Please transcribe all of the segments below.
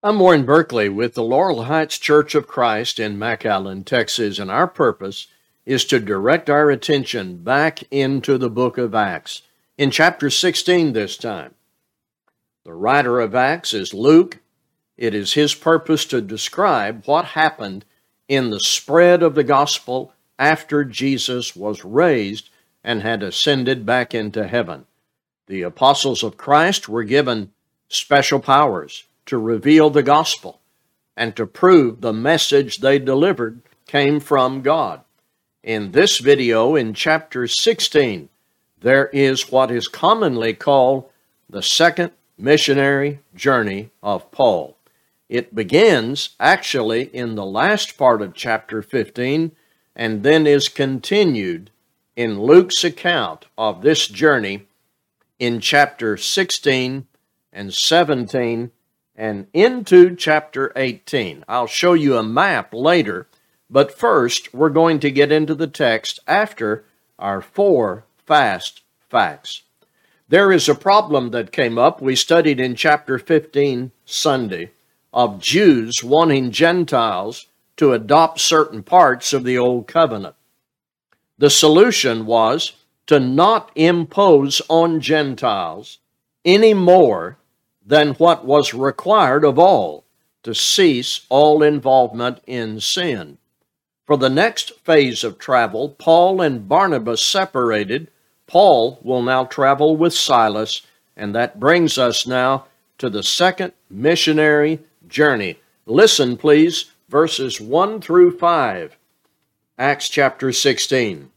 I'm Warren Berkley with the Laurel Heights Church of Christ in McAllen, Texas, and our purpose is to direct our attention back into the book of Acts, in chapter 16 this time. The writer of Acts is Luke. It is his purpose to describe what happened in the spread of the gospel after Jesus was raised and had ascended back into heaven. The apostles of Christ were given special powers to reveal the gospel and to prove the message they delivered came from God. In this video, in chapter 16, there is what is commonly called the second missionary journey of Paul. It begins actually in the last part of chapter 15 and then is continued in Luke's account of this journey in chapter 16 and 17 and into chapter 18. I'll show you a map later, but first we're going to get into the text after our four fast facts. There is a problem that came up, we studied in chapter 15 Sunday, of Jews wanting Gentiles to adopt certain parts of the Old Covenant. The solution was to not impose on Gentiles any more than what was required of all to cease all involvement in sin. For the next phase of travel, Paul and Barnabas separated. Paul will now travel with Silas, and that brings us now to the second missionary journey. Listen, please, verses 1 through 5, Acts chapter 16.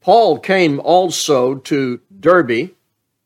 Paul came also to Derbe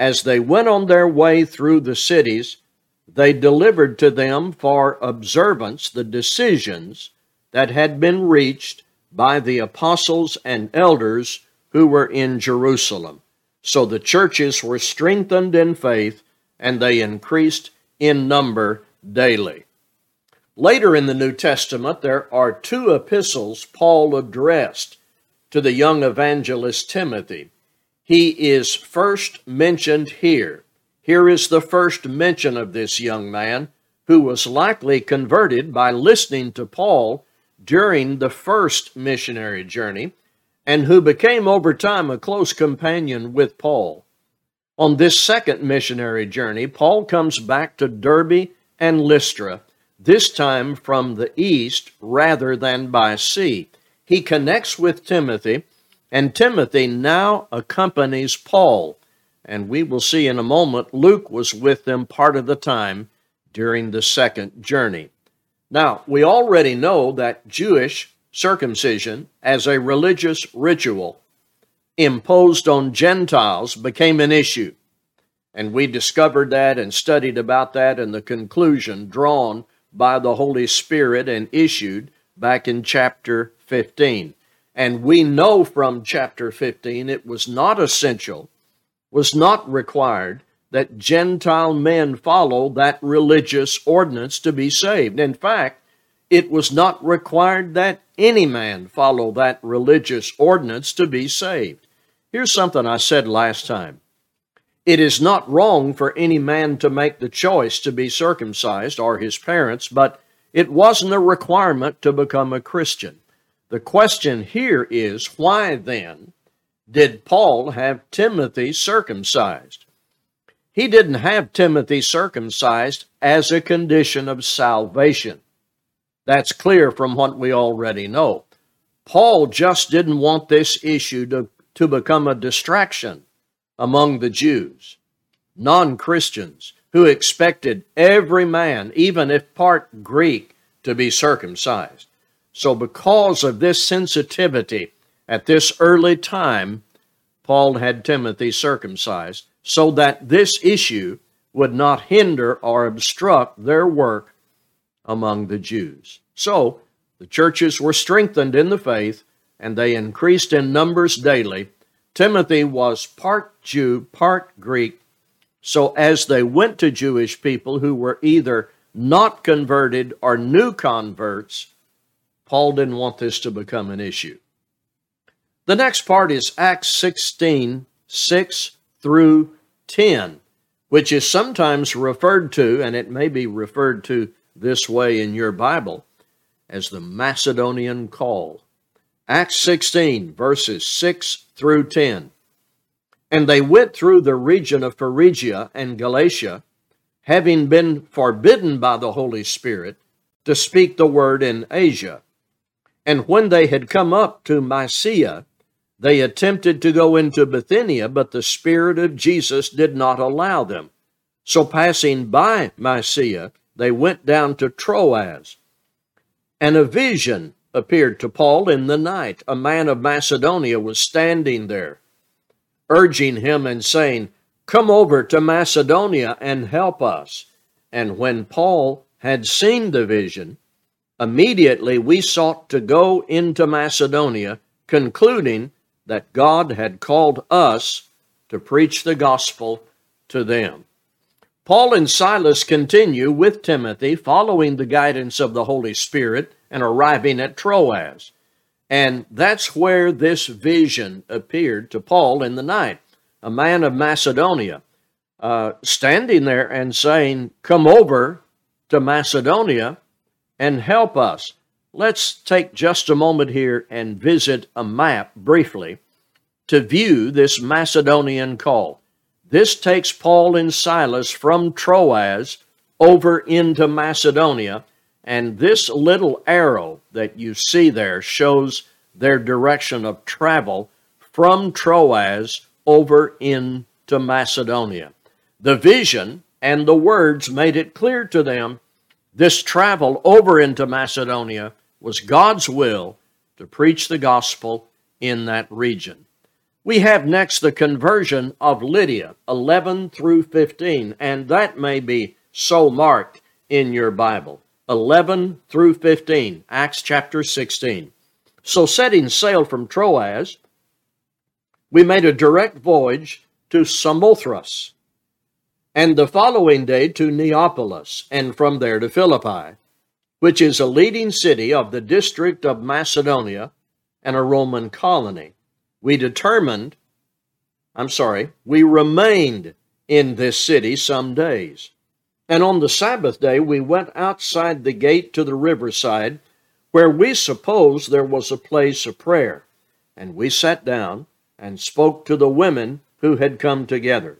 As they went on their way through the cities, they delivered to them for observance the decisions that had been reached by the apostles and elders who were in Jerusalem. So the churches were strengthened in faith and they increased in number daily. Later in the New Testament, there are two epistles Paul addressed to the young evangelist Timothy. He is first mentioned here. Here is the first mention of this young man who was likely converted by listening to Paul during the first missionary journey and who became over time a close companion with Paul. On this second missionary journey, Paul comes back to Derbe and Lystra, this time from the east rather than by sea. He connects with Timothy and Timothy now accompanies Paul. And we will see in a moment, Luke was with them part of the time during the second journey. Now, we already know that Jewish circumcision as a religious ritual imposed on Gentiles became an issue. And we discovered that and studied about that and the conclusion drawn by the Holy Spirit and issued back in chapter 15. And we know from chapter 15 it was not essential, was not required that Gentile men follow that religious ordinance to be saved. In fact, it was not required that any man follow that religious ordinance to be saved. Here's something I said last time. It is not wrong for any man to make the choice to be circumcised or his parents, but it wasn't a requirement to become a Christian. The question here is why then did Paul have Timothy circumcised? He didn't have Timothy circumcised as a condition of salvation. That's clear from what we already know. Paul just didn't want this issue to, to become a distraction among the Jews, non Christians, who expected every man, even if part Greek, to be circumcised. So, because of this sensitivity at this early time, Paul had Timothy circumcised so that this issue would not hinder or obstruct their work among the Jews. So, the churches were strengthened in the faith and they increased in numbers daily. Timothy was part Jew, part Greek. So, as they went to Jewish people who were either not converted or new converts, Paul didn't want this to become an issue. The next part is Acts 16 6 through 10, which is sometimes referred to, and it may be referred to this way in your Bible, as the Macedonian call. Acts 16, verses 6 through 10. And they went through the region of Phrygia and Galatia, having been forbidden by the Holy Spirit to speak the word in Asia. And when they had come up to Mysia, they attempted to go into Bithynia, but the Spirit of Jesus did not allow them. So passing by Mysia, they went down to Troas. And a vision appeared to Paul in the night. A man of Macedonia was standing there, urging him and saying, Come over to Macedonia and help us. And when Paul had seen the vision, immediately we sought to go into Macedonia, concluding that God had called us to preach the gospel to them. Paul and Silas continue with Timothy, following the guidance of the Holy Spirit and arriving at Troas. And that's where this vision appeared to Paul in the night. A man of Macedonia uh, standing there and saying, Come over to Macedonia and help us. Let's take just a moment here and visit a map briefly to view this Macedonian call. This takes Paul and Silas from Troas over into Macedonia and this little arrow that you see there shows their direction of travel from Troas over into Macedonia. The vision and the words made it clear to them this travel over into Macedonia was God's will to preach the gospel in that region. We have next the conversion of Lydia, 11 through 15, and that may be so marked in your Bible. 11 through 15, Acts chapter 16. So, setting sail from Troas, we made a direct voyage to Samothrace, and the following day to Neapolis, and from there to Philippi, which is a leading city of the district of Macedonia and a Roman colony. We determined, I'm sorry, we remained in this city some days and on the Sabbath day, we went outside the gate to the riverside, where we supposed there was a place of prayer. And we sat down and spoke to the women who had come together.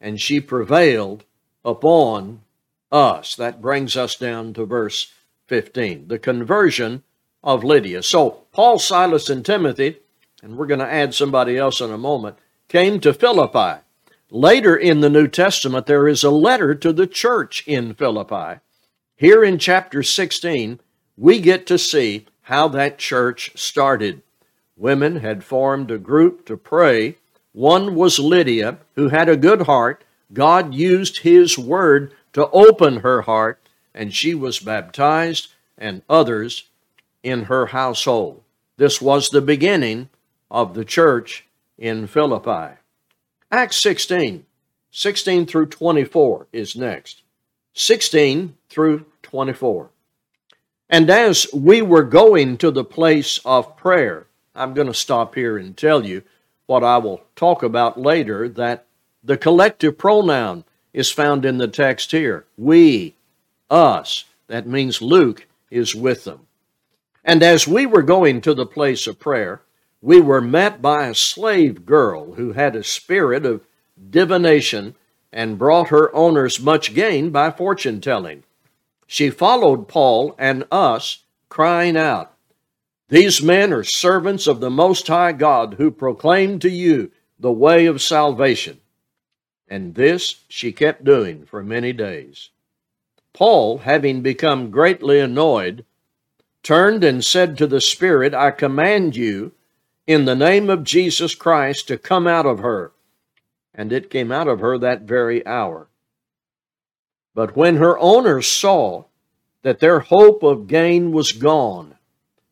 And she prevailed upon us. That brings us down to verse 15, the conversion of Lydia. So, Paul, Silas, and Timothy, and we're going to add somebody else in a moment, came to Philippi. Later in the New Testament, there is a letter to the church in Philippi. Here in chapter 16, we get to see how that church started. Women had formed a group to pray. One was Lydia, who had a good heart. God used his word to open her heart, and she was baptized, and others in her household. This was the beginning of the church in Philippi. Acts 16, 16 through 24 is next. 16 through 24. And as we were going to the place of prayer, I'm going to stop here and tell you what I will talk about later that the collective pronoun is found in the text here. We, us. That means Luke is with them. And as we were going to the place of prayer, we were met by a slave girl who had a spirit of divination and brought her owners much gain by fortune telling. She followed Paul and us, crying out, These men are servants of the Most High God who proclaim to you the way of salvation. And this she kept doing for many days. Paul, having become greatly annoyed, turned and said to the Spirit, I command you, in the name of Jesus Christ, to come out of her. And it came out of her that very hour. But when her owners saw that their hope of gain was gone,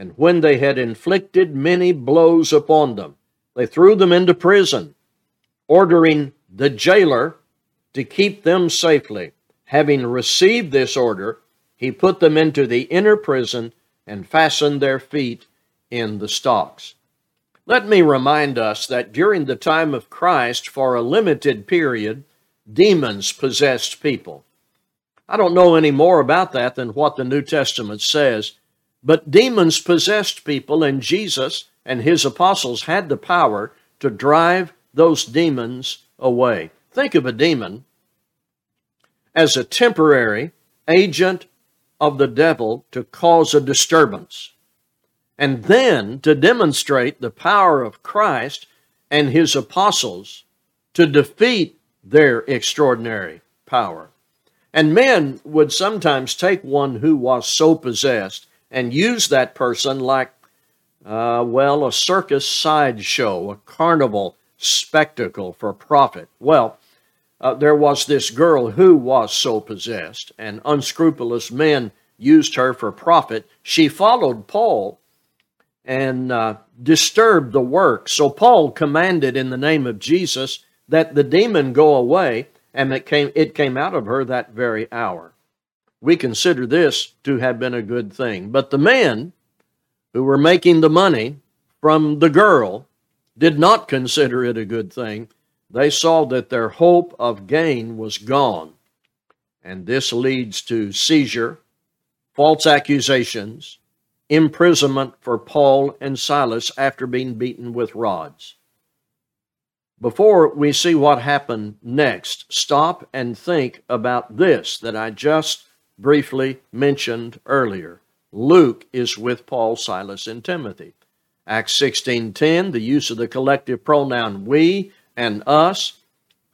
And when they had inflicted many blows upon them, they threw them into prison, ordering the jailer to keep them safely. Having received this order, he put them into the inner prison and fastened their feet in the stocks. Let me remind us that during the time of Christ, for a limited period, demons possessed people. I don't know any more about that than what the New Testament says, but demons possessed people, and Jesus and his apostles had the power to drive those demons away. Think of a demon as a temporary agent of the devil to cause a disturbance, and then to demonstrate the power of Christ and his apostles to defeat their extraordinary power. And men would sometimes take one who was so possessed and use that person like, uh, well, a circus sideshow, a carnival spectacle for profit. Well, uh, there was this girl who was so possessed, and unscrupulous men used her for profit. She followed Paul and uh, disturbed the work. So Paul commanded in the name of Jesus that the demon go away, and it came, it came out of her that very hour. We consider this to have been a good thing. But the men who were making the money from the girl did not consider it a good thing they saw that their hope of gain was gone. And this leads to seizure, false accusations, imprisonment for Paul and Silas after being beaten with rods. Before we see what happened next, stop and think about this that I just briefly mentioned earlier. Luke is with Paul, Silas, and Timothy. Acts 16:10, the use of the collective pronoun we and us.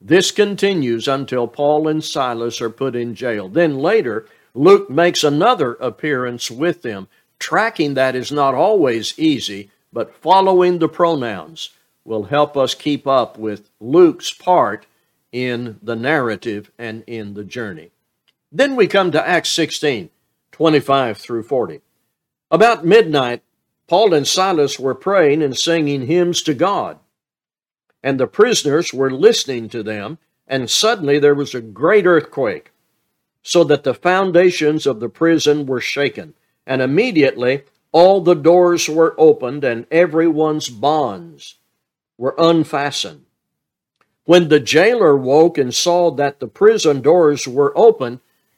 This continues until Paul and Silas are put in jail. Then later, Luke makes another appearance with them. Tracking that is not always easy, but following the pronouns will help us keep up with Luke's part in the narrative and in the journey. Then we come to Acts 16, 25 through 40. About midnight, Paul and Silas were praying and singing hymns to God and the prisoners were listening to them, and suddenly there was a great earthquake, so that the foundations of the prison were shaken, and immediately all the doors were opened, and everyone's bonds were unfastened. When the jailer woke and saw that the prison doors were open,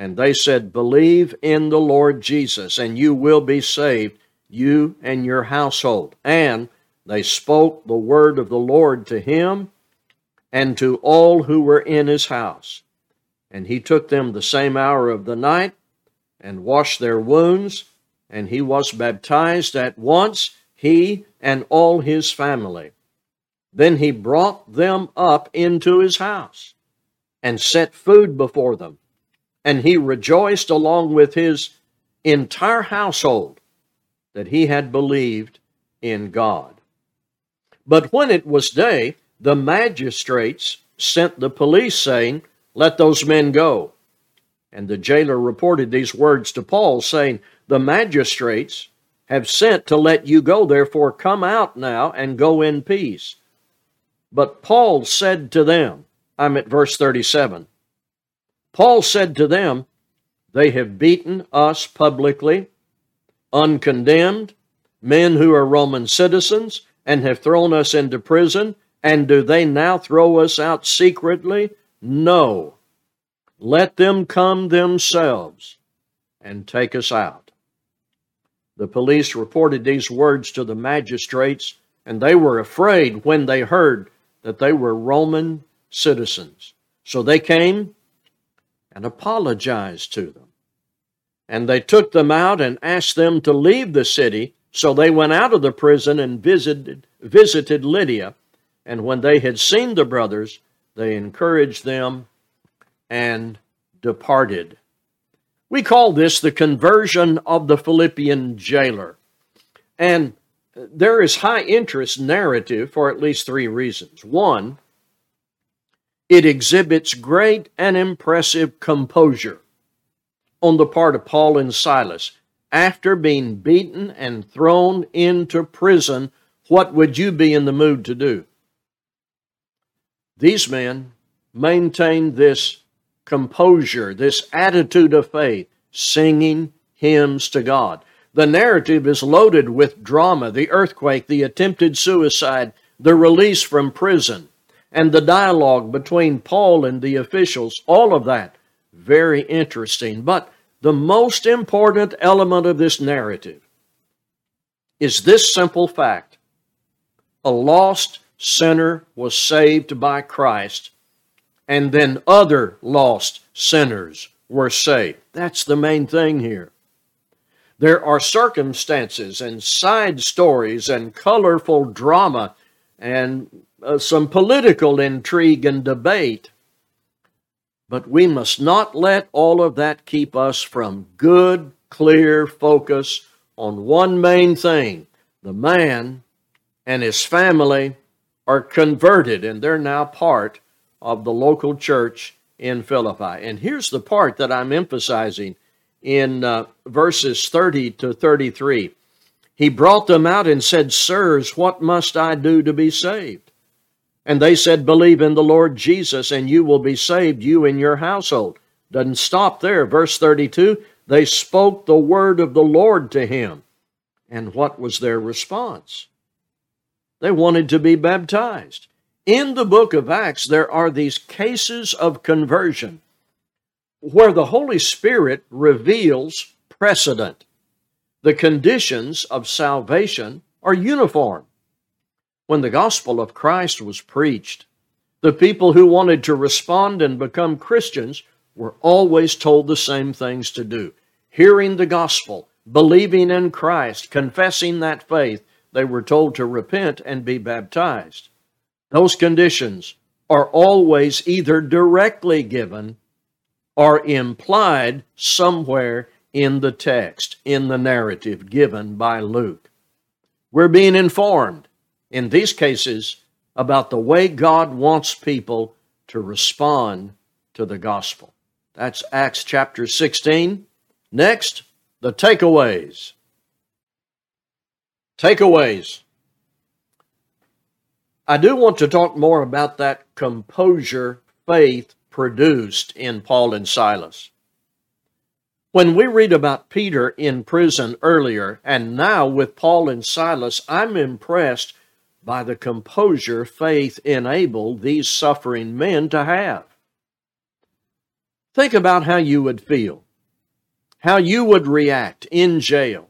And they said, Believe in the Lord Jesus, and you will be saved, you and your household. And they spoke the word of the Lord to him and to all who were in his house. And he took them the same hour of the night and washed their wounds, and he was baptized at once, he and all his family. Then he brought them up into his house. and set food before them. And he rejoiced along with his entire household that he had believed in God. But when it was day, the magistrates sent the police saying, Let those men go. And the jailer reported these words to Paul, saying, The magistrates have sent to let you go, therefore come out now and go in peace. But Paul said to them, I'm at verse 37. Paul said to them, They have beaten us publicly, uncondemned, men who are Roman citizens, and have thrown us into prison. And do they now throw us out secretly? No. Let them come themselves and take us out. The police reported these words to the magistrates, and they were afraid when they heard that they were Roman citizens. So they came and apologized to them. And they took them out and asked them to leave the city. So they went out of the prison and visited, visited Lydia. And when they had seen the brothers, they encouraged them and departed. We call this the conversion of the Philippian jailer. And there is high interest narrative for at least three reasons. One, it exhibits great and impressive composure on the part of Paul and Silas. After being beaten and thrown into prison, what would you be in the mood to do? These men maintained this composure, this attitude of faith, singing hymns to God. The narrative is loaded with drama the earthquake, the attempted suicide, the release from prison, and the dialogue between Paul and the officials. All of that very interesting. But the most important element of this narrative is this simple fact a lost sinner was saved by Christ and then other lost sinners were saved. That's the main thing here. There are circumstances and side stories and colorful drama and uh, some political intrigue and debate. But we must not let all of that keep us from good, clear focus on one main thing the man and his family are converted and they're now part of the local church in Philippi. And here's the part that I'm emphasizing in uh, verses 30 to 33. He brought them out and said, Sirs, what must I do to be saved? And they said, Believe in the Lord Jesus, and you will be saved, you and your household. Doesn't stop there. Verse 32 they spoke the word of the Lord to him. And what was their response? They wanted to be baptized. In the book of Acts, there are these cases of conversion where the Holy Spirit reveals precedent. The conditions of salvation are uniform. When the gospel of Christ was preached, the people who wanted to respond and become Christians were always told the same things to do. Hearing the gospel, believing in Christ, confessing that faith, they were told to repent and be baptized. Those conditions are always either directly given or implied somewhere in the text, in the narrative given by Luke. We're being informed in these cases about the way God wants people to respond to the gospel. That's Acts chapter 16. Next, the takeaways. Takeaways. I do want to talk more about that composure faith produced in Paul and Silas. When we read about Peter in prison earlier and now with Paul and Silas, I'm impressed by the composure faith enabled these suffering men to have. Think about how you would feel, how you would react in jail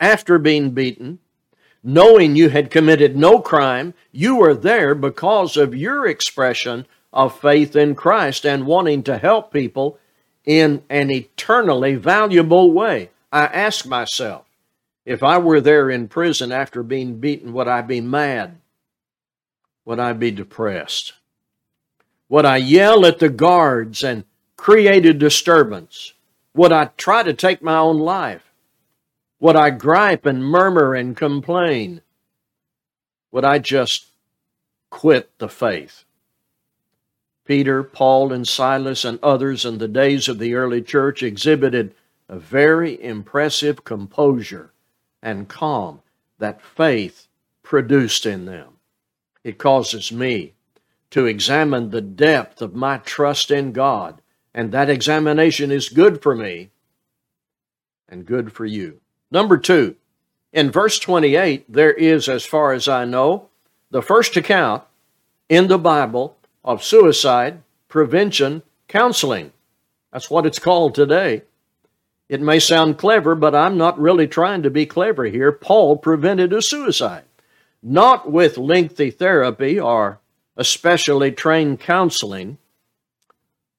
after being beaten, knowing you had committed no crime. You were there because of your expression of faith in Christ and wanting to help people in an eternally valuable way. I ask myself, if I were there in prison after being beaten, would I be mad? Would I be depressed? Would I yell at the guards and create a disturbance? Would I try to take my own life? Would I gripe and murmur and complain? Would I just quit the faith? Peter, Paul, and Silas, and others in the days of the early church exhibited a very impressive composure and calm that faith produced in them. It causes me to examine the depth of my trust in God, and that examination is good for me and good for you. Number two, in verse 28, there is, as far as I know, the first account in the Bible of suicide prevention counseling. That's what it's called today. It may sound clever, but I'm not really trying to be clever here. Paul prevented a suicide, not with lengthy therapy or especially trained counseling.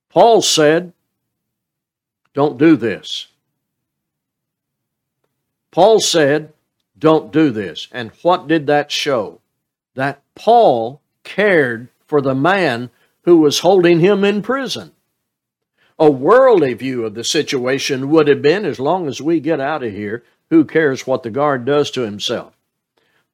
Paul said, Don't do this. Paul said, Don't do this. And what did that show? That Paul cared for the man who was holding him in prison. A worldly view of the situation would have been as long as we get out of here, who cares what the guard does to himself?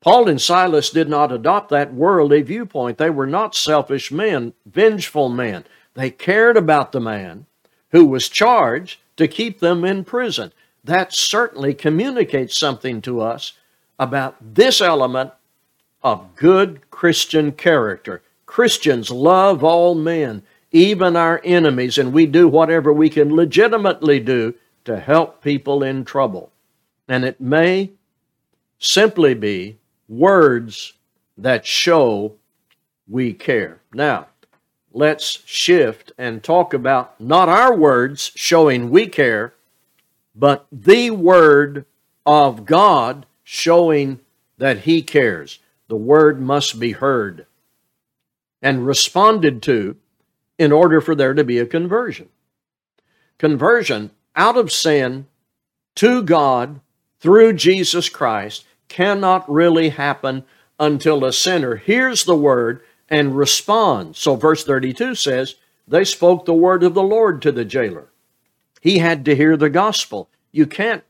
Paul and Silas did not adopt that worldly viewpoint. They were not selfish men, vengeful men. They cared about the man who was charged to keep them in prison. That certainly communicates something to us about this element of good Christian character. Christians love all men even our enemies, and we do whatever we can legitimately do to help people in trouble. And it may simply be words that show we care. Now, let's shift and talk about not our words showing we care, but the Word of God showing that He cares. The Word must be heard and responded to in order for there to be a conversion. Conversion out of sin to God through Jesus Christ cannot really happen until a sinner hears the word and responds. So, verse 32 says, They spoke the word of the Lord to the jailer. He had to hear the gospel. You can't,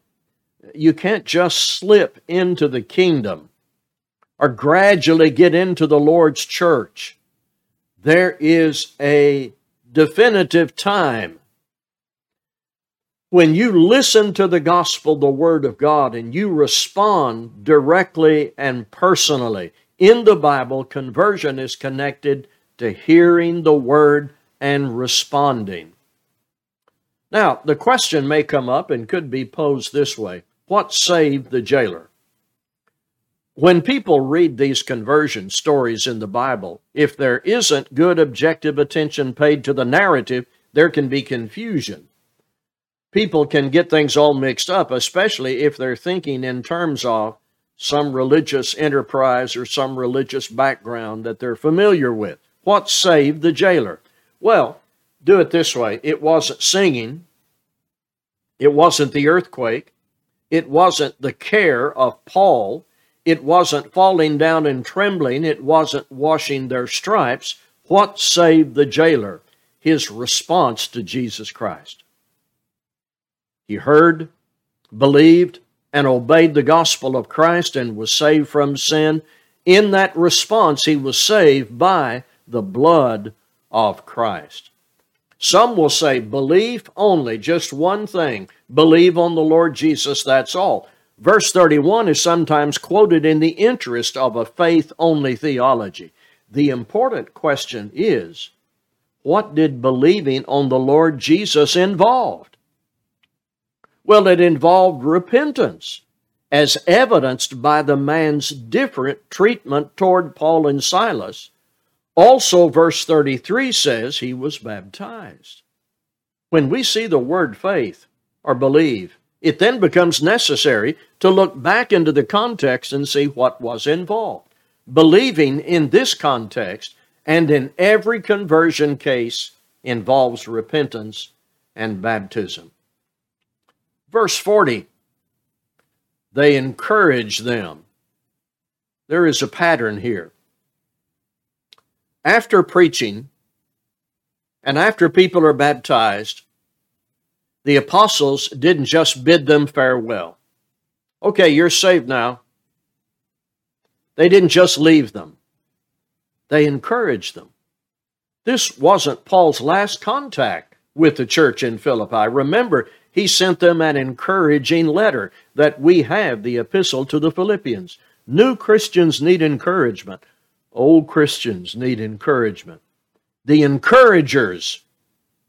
you can't just slip into the kingdom or gradually get into the Lord's church there is a definitive time when you listen to the gospel, the word of God, and you respond directly and personally. In the Bible, conversion is connected to hearing the word and responding. Now, the question may come up and could be posed this way What saved the jailer? When people read these conversion stories in the Bible, if there isn't good objective attention paid to the narrative, there can be confusion. People can get things all mixed up, especially if they're thinking in terms of some religious enterprise or some religious background that they're familiar with. What saved the jailer? Well, do it this way it wasn't singing, it wasn't the earthquake, it wasn't the care of Paul it wasn't falling down and trembling. It wasn't washing their stripes. What saved the jailer? His response to Jesus Christ. He heard, believed, and obeyed the gospel of Christ and was saved from sin. In that response, he was saved by the blood of Christ. Some will say belief only, just one thing. Believe on the Lord Jesus, that's all. Verse 31 is sometimes quoted in the interest of a faith only theology. The important question is what did believing on the Lord Jesus involve? Well, it involved repentance, as evidenced by the man's different treatment toward Paul and Silas. Also, verse 33 says he was baptized. When we see the word faith or believe, it then becomes necessary to look back into the context and see what was involved. Believing in this context and in every conversion case involves repentance and baptism. Verse 40 they encourage them. There is a pattern here. After preaching And after people are baptized, the apostles didn't just bid them farewell. Okay, you're saved now. They didn't just leave them, they encouraged them. This wasn't Paul's last contact with the church in Philippi. Remember, he sent them an encouraging letter that we have the epistle to the Philippians. New Christians need encouragement. Old Christians need encouragement. The encouragers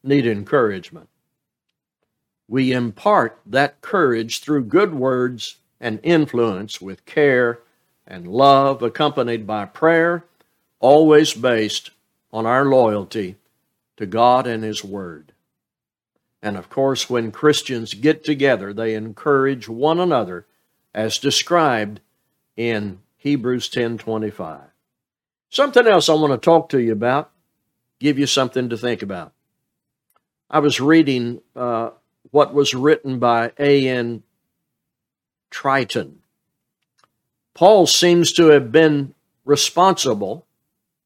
need encouragement. We impart that courage through good words and influence with care and love, accompanied by prayer, always based on our loyalty to God and His Word. And of course, when Christians get together, they encourage one another as described in Hebrews 10:25. Something else I want to talk to you about, give you something to think about. I was reading uh, what was written by A.N. Triton. Paul seems to have been responsible,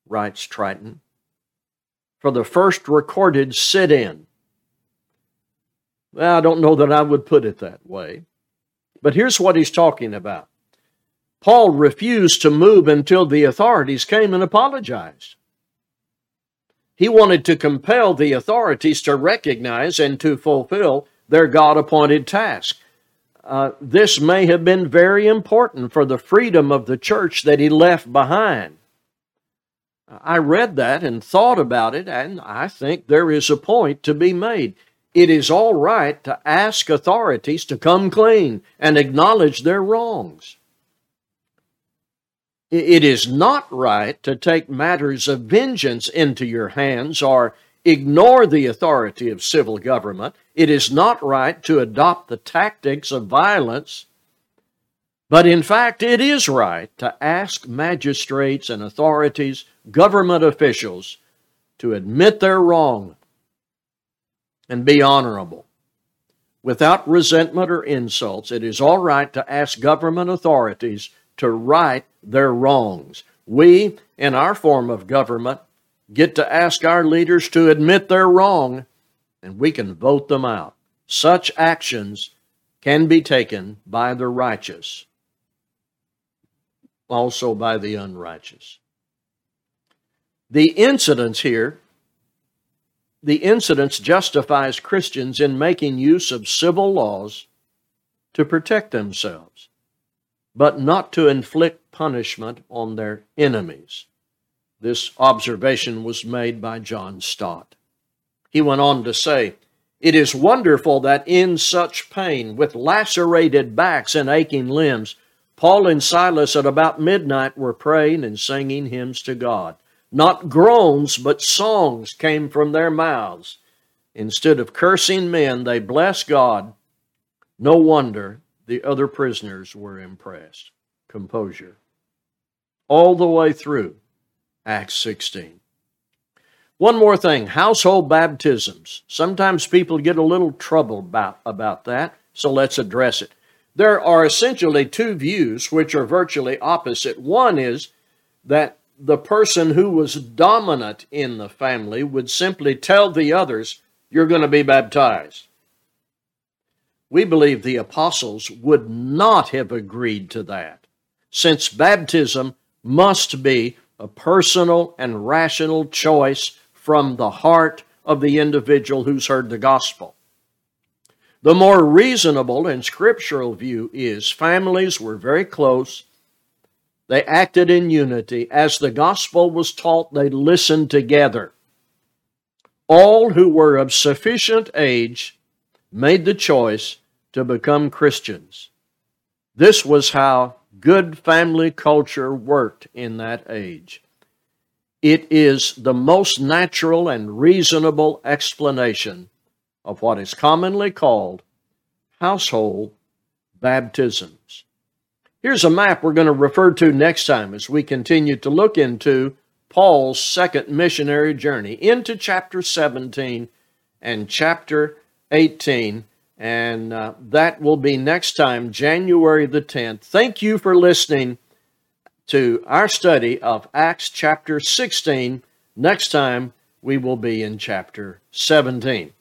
writes Triton, for the first recorded sit in. Well, I don't know that I would put it that way, but here's what he's talking about. Paul refused to move until the authorities came and apologized. He wanted to compel the authorities to recognize and to fulfill their God appointed task. Uh, this may have been very important for the freedom of the church that he left behind. I read that and thought about it, and I think there is a point to be made. It is all right to ask authorities to come clean and acknowledge their wrongs. It is not right to take matters of vengeance into your hands or ignore the authority of civil government. It is not right to adopt the tactics of violence. But in fact, it is right to ask magistrates and authorities, government officials, to admit their wrong and be honorable. Without resentment or insults, it is all right to ask government authorities to right their wrongs. We, in our form of government, get to ask our leaders to admit they're wrong, and we can vote them out. Such actions can be taken by the righteous, also by the unrighteous. The incidents here, the incidents justifies Christians in making use of civil laws to protect themselves, but not to inflict punishment on their enemies. This observation was made by John Stott. He went on to say, It is wonderful that in such pain, with lacerated backs and aching limbs, Paul and Silas at about midnight were praying and singing hymns to God. Not groans, but songs came from their mouths. Instead of cursing men, they blessed God. No wonder the other prisoners were impressed. Composure. All the way through, Acts 16. One more thing household baptisms. Sometimes people get a little trouble about, about that, so let's address it. There are essentially two views which are virtually opposite. One is that the person who was dominant in the family would simply tell the others, You're going to be baptized. We believe the apostles would not have agreed to that, since baptism must be a personal and rational choice from the heart of the individual who's heard the gospel. The more reasonable and scriptural view is families were very close. They acted in unity. As the gospel was taught, they listened together. All who were of sufficient age made the choice to become Christians. This was how good family culture worked in that age. It is the most natural and reasonable explanation of what is commonly called household baptisms. Here's a map we're going to refer to next time as we continue to look into Paul's second missionary journey into chapter 17 and chapter 18 and uh, that will be next time, January the 10th. Thank you for listening to our study of Acts chapter 16. Next time, we will be in chapter 17.